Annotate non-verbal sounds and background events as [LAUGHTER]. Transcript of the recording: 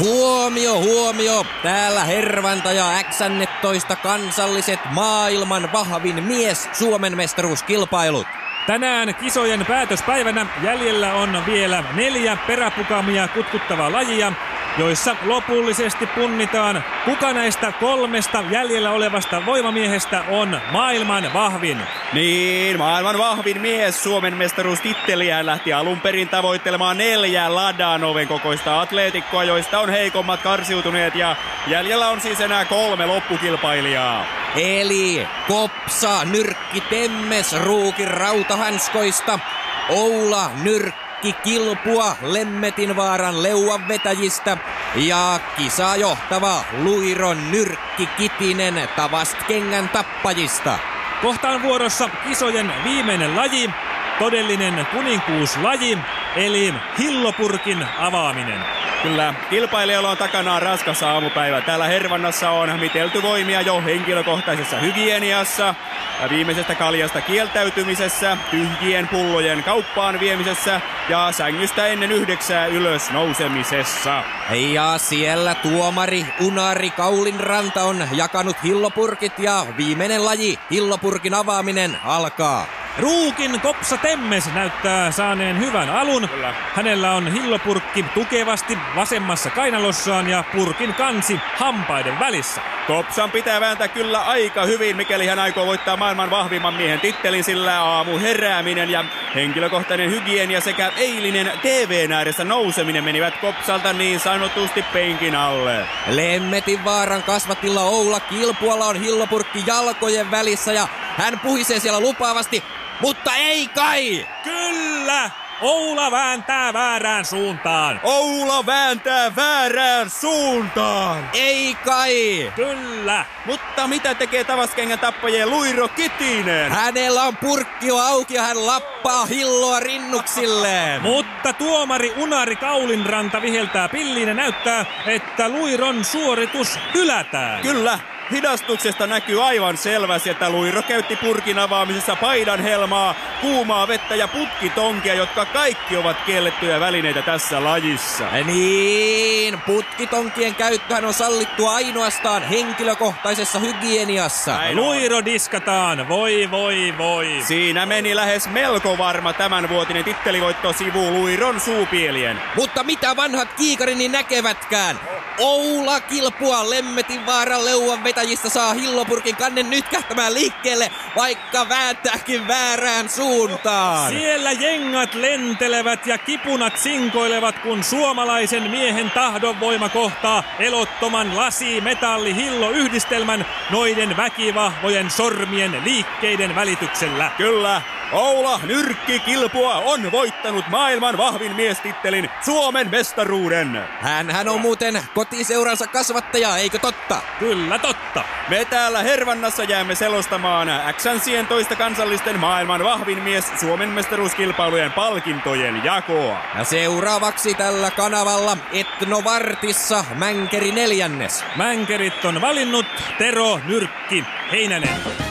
Huomio, huomio! Täällä Hervanta ja X-toista kansalliset maailman vahvin mies Suomen mestaruuskilpailut. Tänään kisojen päätöspäivänä jäljellä on vielä neljä peräpukamia kutkuttavaa lajia, joissa lopullisesti punnitaan, kuka näistä kolmesta jäljellä olevasta voimamiehestä on maailman vahvin. Niin, maailman vahvin mies Suomen mestaruustitteliä lähti alun perin tavoittelemaan neljä Ladanoven kokoista atleetikkoa, joista on heikommat karsiutuneet ja jäljellä on siis enää kolme loppukilpailijaa. Eli Kopsa, Nyrkki, Temmes, Ruukin rautahanskoista, Oula, Nyrkki, Heikki Kilpua Lemmetinvaaran leuan vetäjistä ja kisaa johtava Luiron Nyrkki Kitinen Tavast kengän tappajista. Kohtaan vuorossa kisojen viimeinen laji, todellinen kuninkuuslaji, eli hillopurkin avaaminen. Kyllä, kilpailijalla on takanaan raskas aamupäivä. Täällä Hervannassa on mitelty voimia jo henkilökohtaisessa hygieniassa, viimeisestä kaljasta kieltäytymisessä, tyhjien pullojen kauppaan viemisessä ja sängystä ennen yhdeksää ylös nousemisessa. Ja siellä tuomari Unari Kaulinranta on jakanut hillopurkit ja viimeinen laji, hillopurkin avaaminen, alkaa. Ruukin Kopsa Temmes näyttää saaneen hyvän alun. Kyllä. Hänellä on hillopurkki tukevasti vasemmassa kainalossaan ja purkin kansi hampaiden välissä. Kopsan pitää vääntää kyllä aika hyvin, mikäli hän aikoo voittaa maailman vahvimman miehen tittelin, sillä aamu herääminen ja henkilökohtainen hygienia sekä eilinen TVn ääressä nouseminen menivät Kopsalta niin sanotusti penkin alle. Lemmetin vaaran kasvatilla Oula Kilpualla on hillopurkki jalkojen välissä ja hän puhisee siellä lupaavasti mutta ei kai! Kyllä! Oula vääntää väärään suuntaan. Oula vääntää väärään suuntaan. Ei kai. Kyllä. Mutta mitä tekee tavaskengän tappajien Luiro Kitinen? Hänellä on purkki jo auki ja hän lappaa hilloa rinnuksille. [LAUGHS] Mutta tuomari Unari Kaulinranta viheltää pilliin ja näyttää, että Luiron suoritus hylätään. Kyllä, Hidastuksesta näkyy aivan selvästi, että Luiro käytti purkin avaamisessa paidan helmaa, kuumaa vettä ja putkitonkia, jotka kaikki ovat kiellettyjä välineitä tässä lajissa. Niin, putkitonkien käyttöhän on sallittu ainoastaan henkilökohtaisessa hygieniassa. Näin Luiro diskataan, voi voi voi. Siinä meni lähes melko varma tämänvuotinen tittelivoitto sivu Luiron suupielien. Mutta mitä vanhat kiikarini näkevätkään? Oula kilpua Lemmetin vaaran leuan vetäjistä saa Hillopurkin kannen nyt kähtämään liikkeelle, vaikka vääntääkin väärään suuntaan. Siellä jengat lentelevät ja kipunat sinkoilevat, kun suomalaisen miehen tahdonvoima kohtaa elottoman lasi metalli hillo yhdistelmän noiden väkivahvojen sormien liikkeiden välityksellä. Kyllä, Oula Nyrkki Kilpua on voittanut maailman vahvin miestittelin Suomen mestaruuden. Hän, hän on muuten kotiseuransa kasvattaja, eikö totta? Kyllä totta. Me täällä Hervannassa jäämme selostamaan Xansien toista kansallisten maailman vahvin mies Suomen mestaruuskilpailujen palkintojen jakoa. Ja seuraavaksi tällä kanavalla Etnovartissa Mänkeri neljännes. Mänkerit on valinnut Tero Nyrkki Heinänen.